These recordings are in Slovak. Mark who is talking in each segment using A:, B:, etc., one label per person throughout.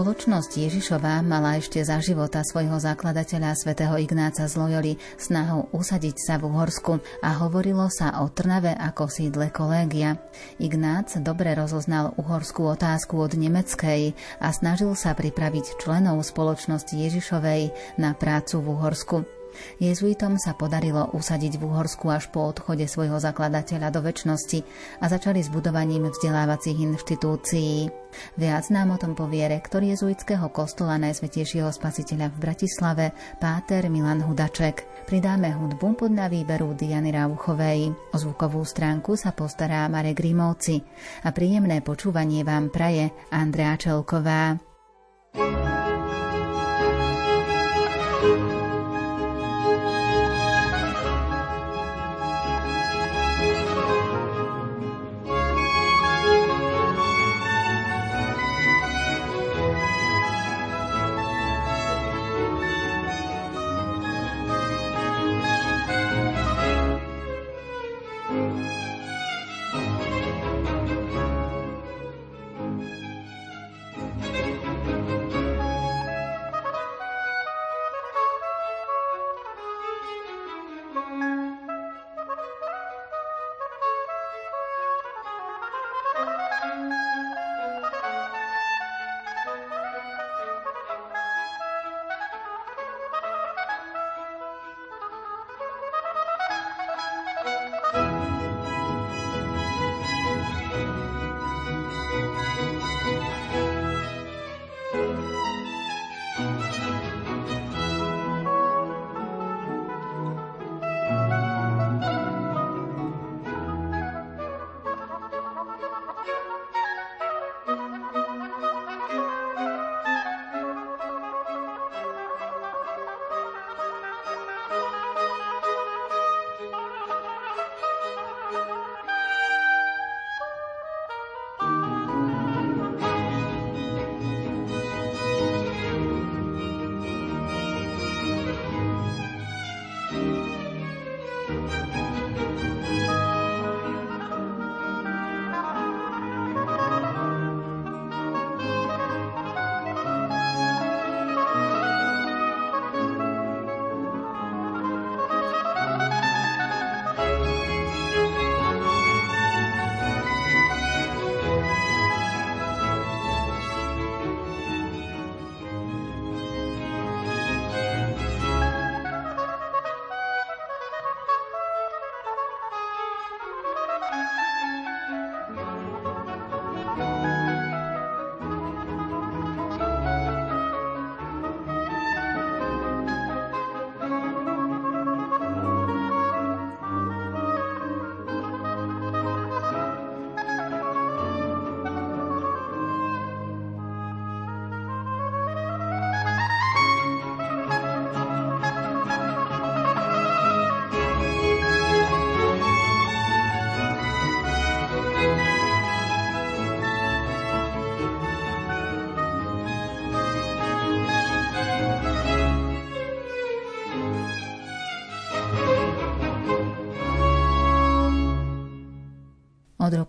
A: Spoločnosť Ježišová mala ešte za života svojho zakladateľa svätého Ignáca z Loyoli snahu usadiť sa v Uhorsku a hovorilo sa o Trnave ako sídle kolégia. Ignác dobre rozoznal uhorskú otázku od nemeckej a snažil sa pripraviť členov spoločnosti Ježišovej na prácu v Uhorsku. Jezuitom sa podarilo usadiť v Uhorsku až po odchode svojho zakladateľa do väčšnosti a začali s budovaním vzdelávacích inštitúcií. Viac nám o tom povie rektor jezuitského kostola Najsvetejšieho spasiteľa v Bratislave, páter Milan Hudaček. Pridáme hudbu podľa výberu Diany Rauchovej. O zvukovú stránku sa postará Marek Grimovci a príjemné počúvanie vám praje Andrea Čelková. thank you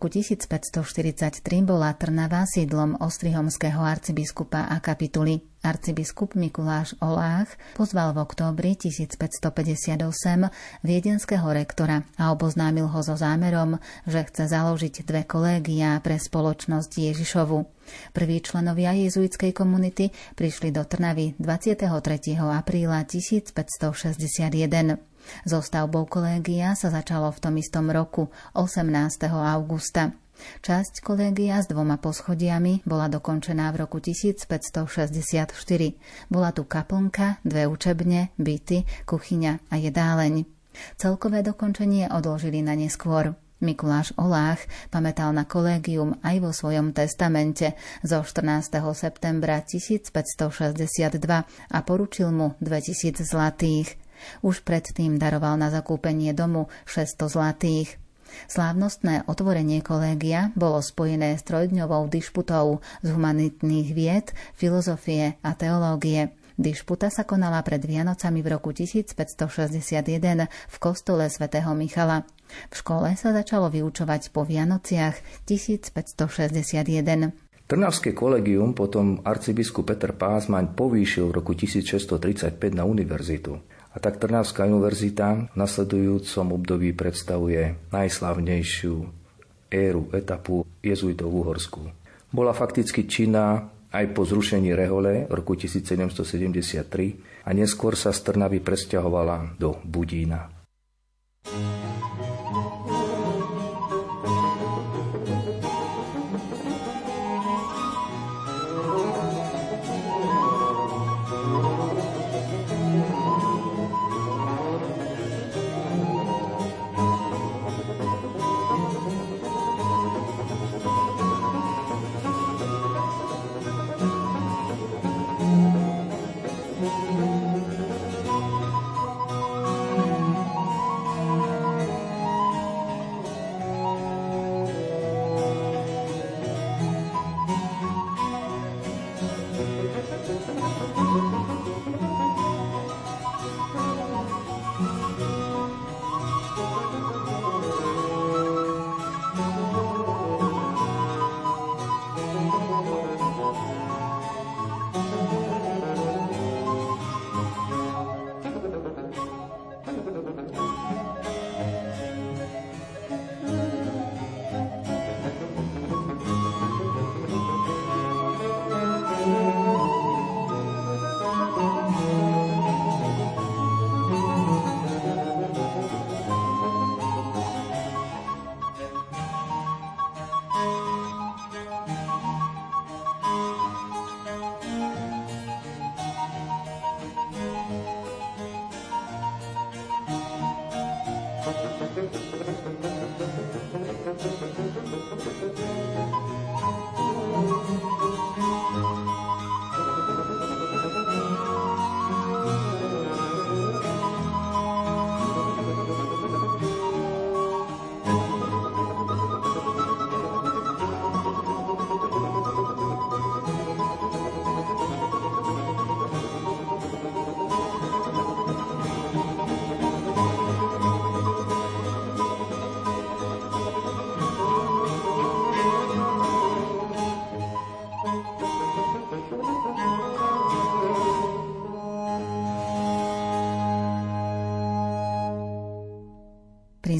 A: roku 1543 bola Trnava sídlom ostrihomského arcibiskupa a kapituly. Arcibiskup Mikuláš Olách pozval v októbri 1558 viedenského rektora a oboznámil ho so zámerom, že chce založiť dve kolégia pre spoločnosť Ježišovu. Prví členovia jezuitskej komunity prišli do Trnavy 23. apríla 1561. So stavbou kolégia sa začalo v tom istom roku, 18. augusta. Časť kolégia s dvoma poschodiami bola dokončená v roku 1564. Bola tu kaplnka, dve učebne, byty, kuchyňa a jedáleň. Celkové dokončenie odložili na neskôr. Mikuláš Olách pamätal na kolégium aj vo svojom testamente zo 14. septembra 1562 a poručil mu 2000 zlatých. Už predtým daroval na zakúpenie domu 600 zlatých. Slávnostné otvorenie kolégia bolo spojené s trojdňovou dišputou z humanitných vied, filozofie a teológie. Dišputa sa konala pred Vianocami v roku 1561 v kostole svätého Michala. V škole sa začalo vyučovať po Vianociach 1561.
B: Trnavské kolegium potom arcibiskup Peter Pázmaň povýšil v roku 1635 na univerzitu. A tak Trnavská univerzita v nasledujúcom období predstavuje najslavnejšiu éru, etapu jezuitov v Uhorsku. Bola fakticky činná aj po zrušení Rehole v roku 1773 a neskôr sa z Trnavy presťahovala do Budína.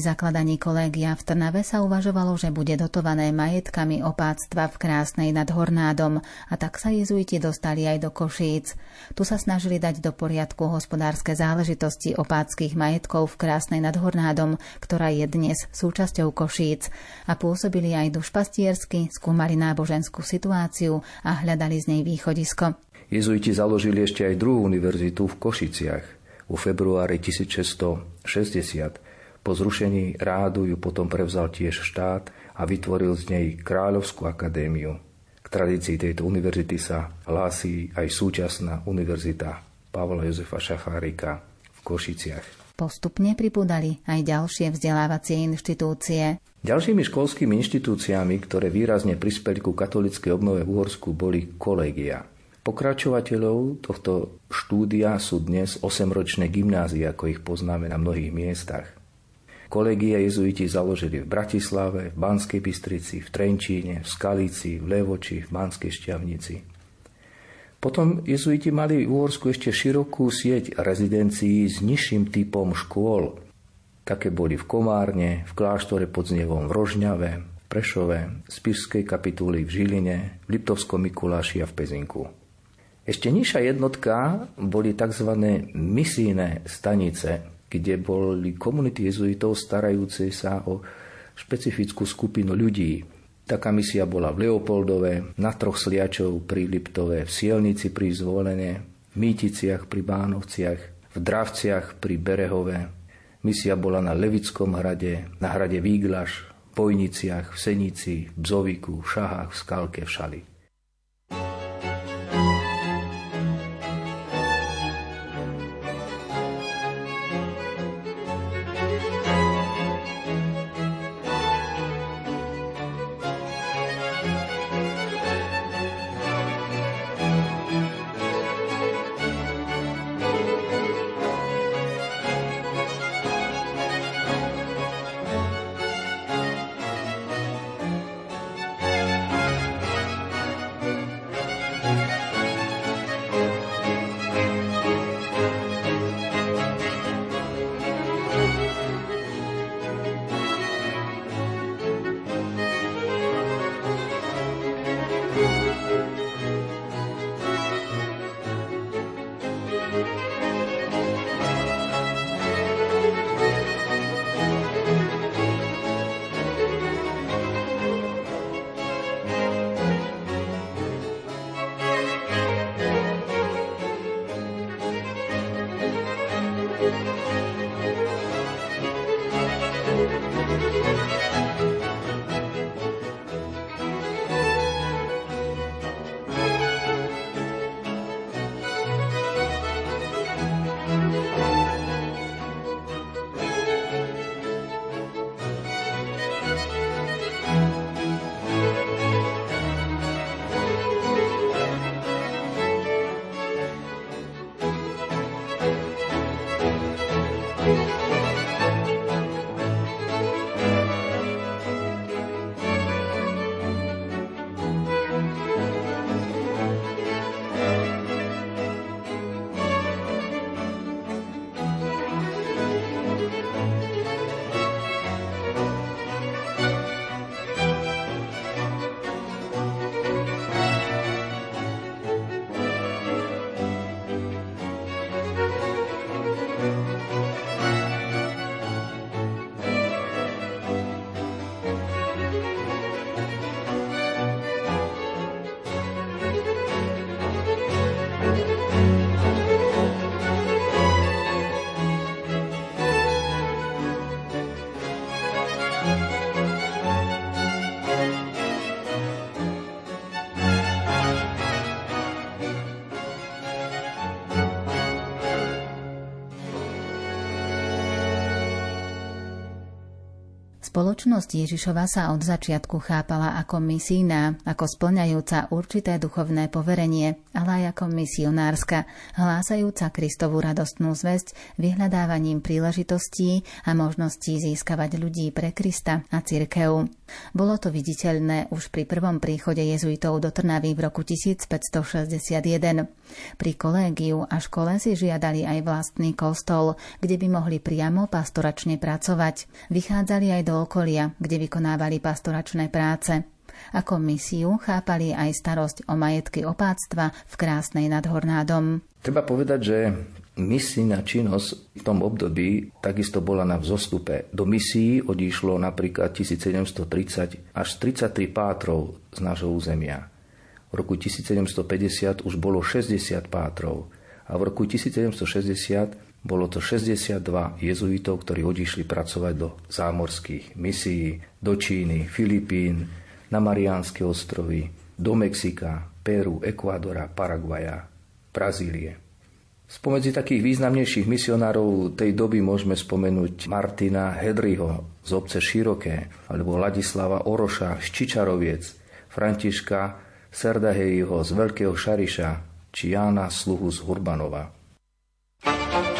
A: Zakladaní kolégia v Trnave sa uvažovalo, že bude dotované majetkami opáctva v Krásnej nad Hornádom a tak sa jezuiti dostali aj do Košíc. Tu sa snažili dať do poriadku hospodárske záležitosti opáckých majetkov v Krásnej nad Hornádom, ktorá je dnes súčasťou Košíc a pôsobili aj dušpastiersky, skúmali náboženskú situáciu a hľadali z nej východisko.
B: Jezuiti založili ešte aj druhú univerzitu v Košiciach vo februári 1660 po zrušení rádu ju potom prevzal tiež štát a vytvoril z nej Kráľovskú akadémiu. K tradícii tejto univerzity sa hlási aj súčasná univerzita Pavla Jozefa Šachárika v Košiciach.
A: Postupne pripúdali aj ďalšie vzdelávacie inštitúcie.
B: Ďalšími školskými inštitúciami, ktoré výrazne prispeli ku katolickej obnove v Uhorsku, boli kolegia. Pokračovateľov tohto štúdia sú dnes 8-ročné gymnázie, ako ich poznáme na mnohých miestach. Kolegie jezuiti založili v Bratislave, v Banskej Bystrici, v Trenčíne, v Skalici, v Levoči, v Banskej Šťavnici. Potom jezuiti mali v Úhorsku ešte širokú sieť rezidencií s nižším typom škôl. Také boli v Komárne, v kláštore pod Znevom v Rožňave, v Prešove, v Spišskej kapituli v Žiline, v Liptovskom Mikuláši a v Pezinku. Ešte nižšia jednotka boli tzv. misijné stanice, kde boli komunity jezuitov starajúce sa o špecifickú skupinu ľudí. Taká misia bola v Leopoldove, na troch sliačov pri Liptove, v Sielnici pri Zvolene, v Mýticiach pri Bánovciach, v Dravciach pri Berehove. Misia bola na Levickom hrade, na hrade Výglaš, v Pojniciach, v Senici, v Bzoviku, v Šahách, v Skalke, v Šali.
A: Spoločnosť Ježišova sa od začiatku chápala ako misijná, ako splňajúca určité duchovné poverenie, ale aj ako misionárska, hlásajúca Kristovú radostnú zväzť vyhľadávaním príležitostí a možností získavať ľudí pre Krista a cirkev. Bolo to viditeľné už pri prvom príchode jezuitov do Trnavy v roku 1561. Pri kolégiu a škole si žiadali aj vlastný kostol, kde by mohli priamo pastoračne pracovať. Vychádzali aj do okolia, kde vykonávali pastoračné práce. Ako misiu chápali aj starosť o majetky opáctva v krásnej nad Hornádom.
B: Treba povedať, že misijná činnosť v tom období takisto bola na vzostupe. Do misií odišlo napríklad 1730 až 33 pátrov z nášho územia. V roku 1750 už bolo 60 pátrov a v roku 1760 bolo to 62 jezuitov, ktorí odišli pracovať do zámorských misií, do Číny, Filipín, na Mariánske ostrovy, do Mexika, Peru, Ekvádora, Paraguaja, Brazílie. Spomedzi takých významnejších misionárov tej doby môžeme spomenúť Martina Hedryho z obce Široké, alebo Ladislava Oroša z Čičaroviec, Františka Serdahejiho z Veľkého Šariša, či Jána Sluhu z Hurbanova. Thank you.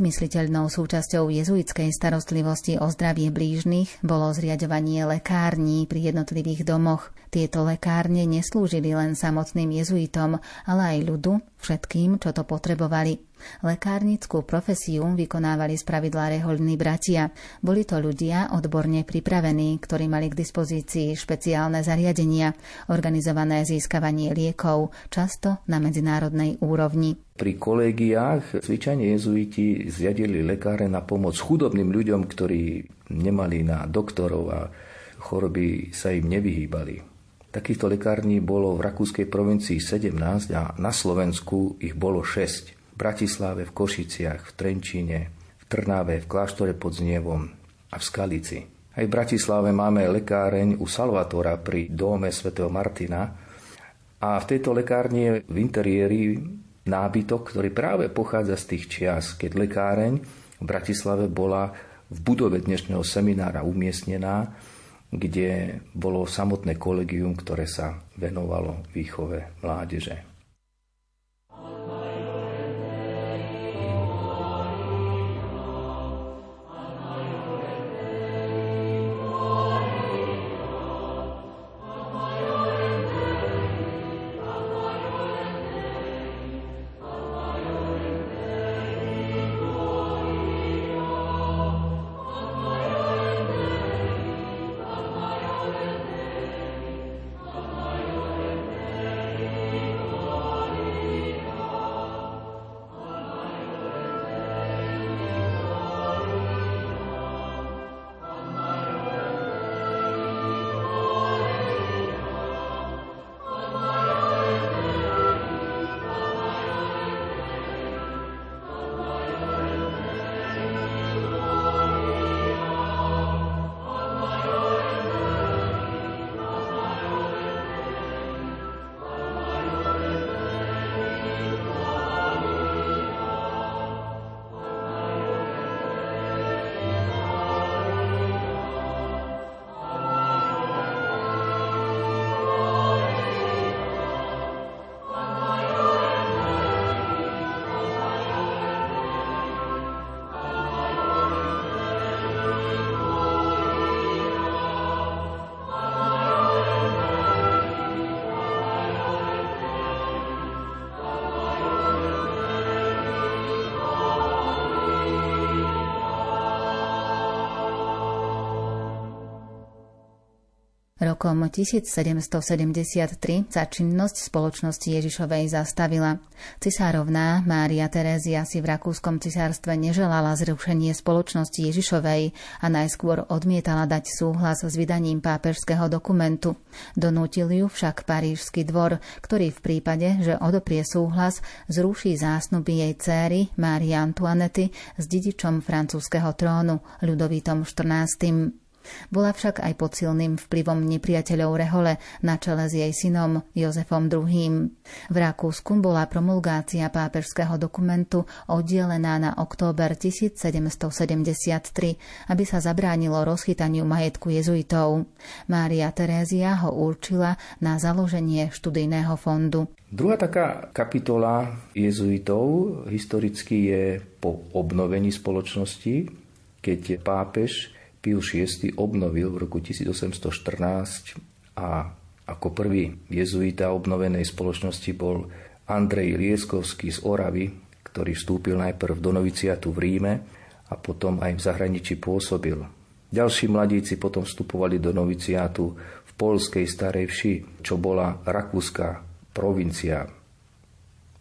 A: Neodmysliteľnou súčasťou jezuitskej starostlivosti o zdravie blížnych bolo zriadovanie lekární pri jednotlivých domoch. Tieto lekárne neslúžili len samotným jezuitom, ale aj ľudu, všetkým, čo to potrebovali. Lekárnickú profesiu vykonávali z pravidla rehoľní bratia. Boli to ľudia odborne pripravení, ktorí mali k dispozícii špeciálne zariadenia, organizované získavanie liekov, často na medzinárodnej úrovni.
B: Pri kolegiách zvyčajne jezuiti zjadili lekáre na pomoc chudobným ľuďom, ktorí nemali na doktorov a choroby sa im nevyhýbali. Takýchto lekární bolo v rakúskej provincii 17 a na Slovensku ich bolo 6. Bratislave, v Košiciach, v Trenčíne, v Trnave, v Kláštore pod Znievom a v Skalici. Aj v Bratislave máme lekáreň u Salvatora pri dome svätého Martina a v tejto lekárni je v interiéri nábytok, ktorý práve pochádza z tých čias, keď lekáreň v Bratislave bola v budove dnešného seminára umiestnená kde bolo samotné kolegium, ktoré sa venovalo výchove mládeže.
A: Rokom 1773 sa činnosť spoločnosti Ježišovej zastavila. Cisárovná Mária Terézia si v Rakúskom cisárstve neželala zrušenie spoločnosti Ježišovej a najskôr odmietala dať súhlas s vydaním pápežského dokumentu. Donútil ju však Parížsky dvor, ktorý v prípade, že odoprie súhlas, zruší zásnuby jej céry Mária Antoinety s dedičom francúzského trónu Ľudovítom XIV. Bola však aj pod silným vplyvom nepriateľov Rehole na čele s jej synom Jozefom II. V Rakúsku bola promulgácia pápežského dokumentu oddelená na október 1773, aby sa zabránilo rozchytaniu majetku jezuitov. Mária Terézia ho určila na založenie študijného fondu.
B: Druhá taká kapitola jezuitov historicky je po obnovení spoločnosti, keď pápež Pius VI obnovil v roku 1814 a ako prvý jezuita obnovenej spoločnosti bol Andrej Lieskovský z Oravy, ktorý vstúpil najprv do noviciatu v Ríme a potom aj v zahraničí pôsobil. Ďalší mladíci potom vstupovali do noviciátu v polskej Starej Vši, čo bola rakúska provincia.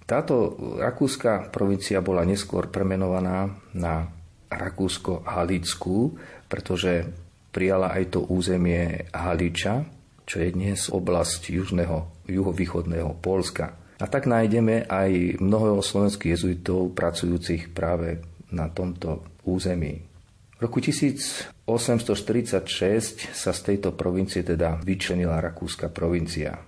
B: Táto rakúska provincia bola neskôr premenovaná na Rakúsko-Halickú, pretože prijala aj to územie Haliča, čo je dnes oblasť južného, juhovýchodného Polska. A tak nájdeme aj mnoho slovenských jezuitov pracujúcich práve na tomto území. V roku 1846 sa z tejto provincie teda vyčlenila Rakúska provincia.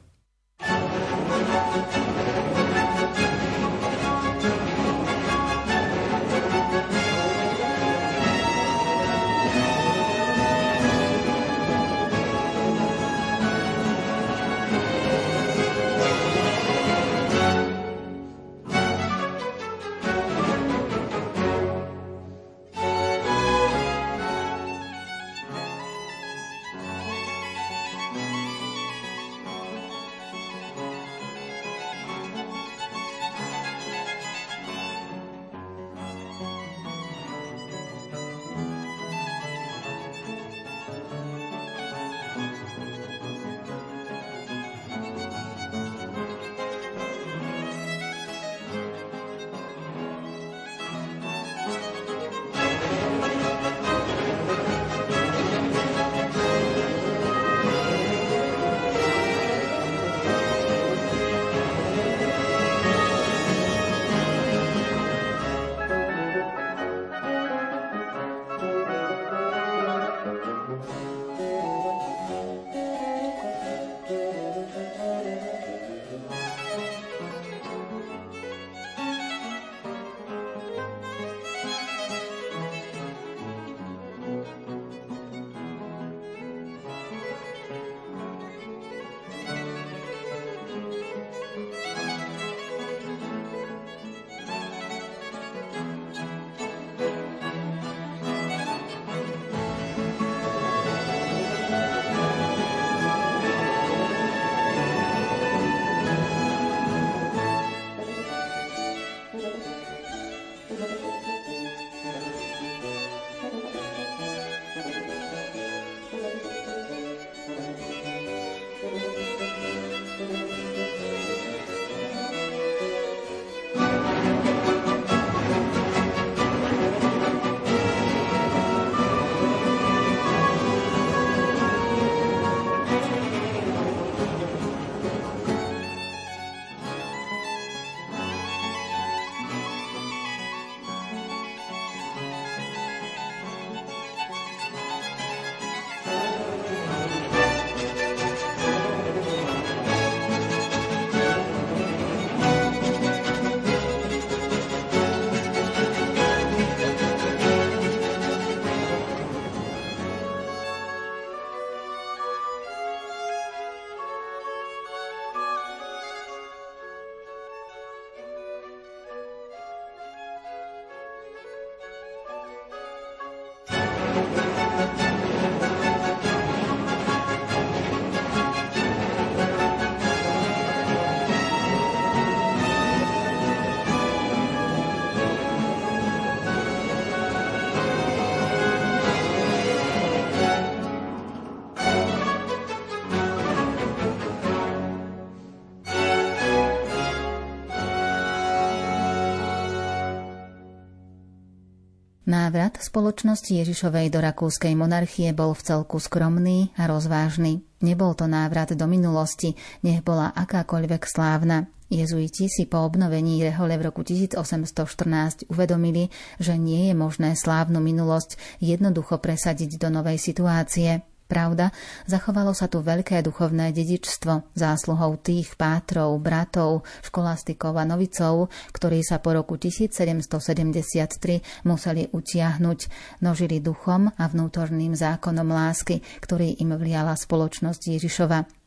A: Návrat spoločnosti Ježišovej do rakúskej monarchie bol v celku skromný a rozvážny. Nebol to návrat do minulosti, nech bola akákoľvek slávna. Jezuiti si po obnovení rehole v roku 1814 uvedomili, že nie je možné slávnu minulosť jednoducho presadiť do novej situácie. Pravda, zachovalo sa tu veľké duchovné dedičstvo zásluhou tých pátrov, bratov, školastikov a novicov, ktorí sa po roku 1773 museli utiahnuť, nožili duchom a vnútorným zákonom lásky, ktorý im vliala spoločnosť Ježišova.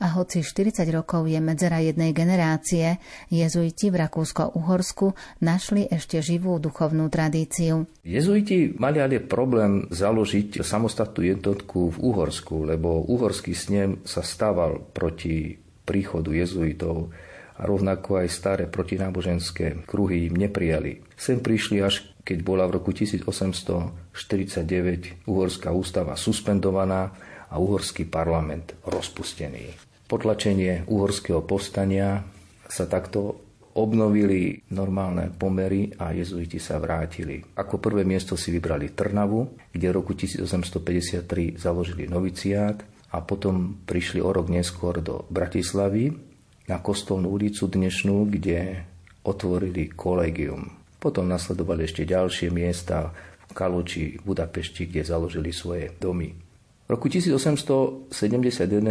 A: A hoci 40 rokov je medzera jednej generácie, jezuiti v Rakúsko-Uhorsku našli ešte živú duchovnú tradíciu.
B: Jezuiti mali ale problém založiť samostatnú jednotku v Uhorsku, lebo uhorský snem sa stával proti príchodu jezuitov a rovnako aj staré protináboženské kruhy im neprijali. Sem prišli až keď bola v roku 1849 uhorská ústava suspendovaná a uhorský parlament rozpustený. Potlačenie uhorského povstania sa takto obnovili normálne pomery a jezuiti sa vrátili. Ako prvé miesto si vybrali Trnavu, kde v roku 1853 založili noviciát a potom prišli o rok neskôr do Bratislavy na Kostolnú ulicu dnešnú, kde otvorili kolegium. Potom nasledovali ešte ďalšie miesta v Kaloči, Budapešti, kde založili svoje domy. V roku 1871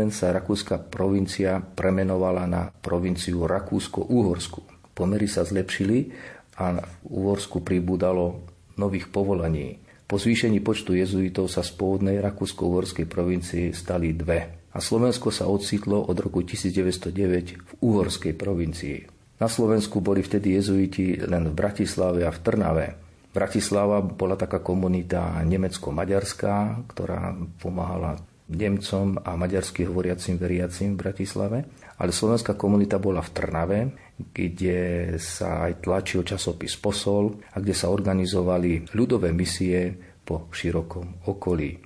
B: sa rakúska provincia premenovala na provinciu Rakúsko-Uhorsku. Pomery sa zlepšili a v Uhorsku pribúdalo nových povolaní. Po zvýšení počtu jezuitov sa z pôvodnej Rakúsko-Uhorskej provincie stali dve a Slovensko sa ocitlo od roku 1909 v Uhorskej provincii. Na Slovensku boli vtedy jezuiti len v Bratislave a v Trnave. Bratislava bola taká komunita nemecko-maďarská, ktorá pomáhala Nemcom a maďarsky hovoriacim veriacim v Bratislave. Ale slovenská komunita bola v Trnave, kde sa aj tlačil časopis Posol a kde sa organizovali ľudové misie po širokom okolí.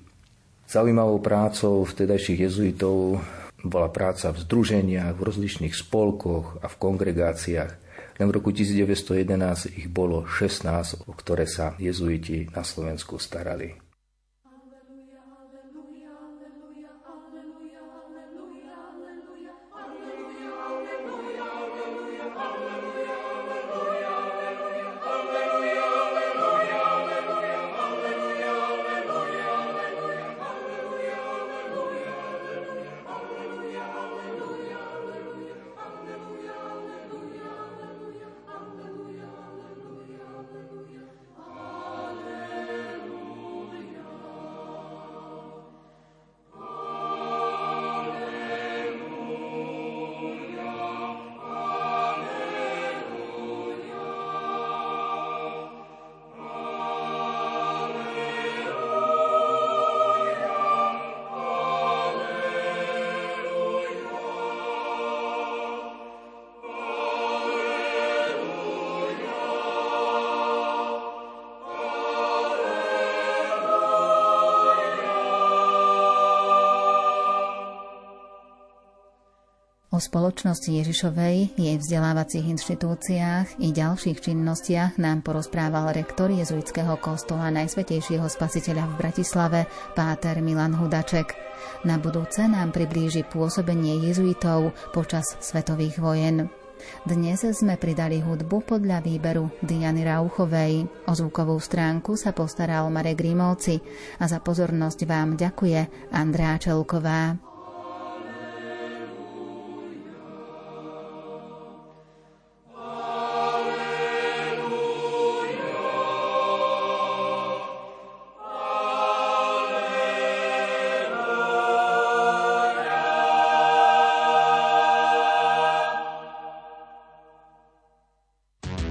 B: Zaujímavou prácou vtedajších jezuitov bola práca v združeniach, v rozličných spolkoch a v kongregáciách. Len v roku 1911 ich bolo 16, o ktoré sa jezuiti na Slovensku starali.
A: O spoločnosti Ježišovej, jej vzdelávacích inštitúciách i ďalších činnostiach nám porozprával rektor jezuitského kostola Najsvetejšieho spasiteľa v Bratislave, páter Milan Hudaček. Na budúce nám priblíži pôsobenie jezuitov počas svetových vojen. Dnes sme pridali hudbu podľa výberu Diany Rauchovej. O zvukovú stránku sa postaral Marek Grimovci a za pozornosť vám ďakuje Andrá Čelková.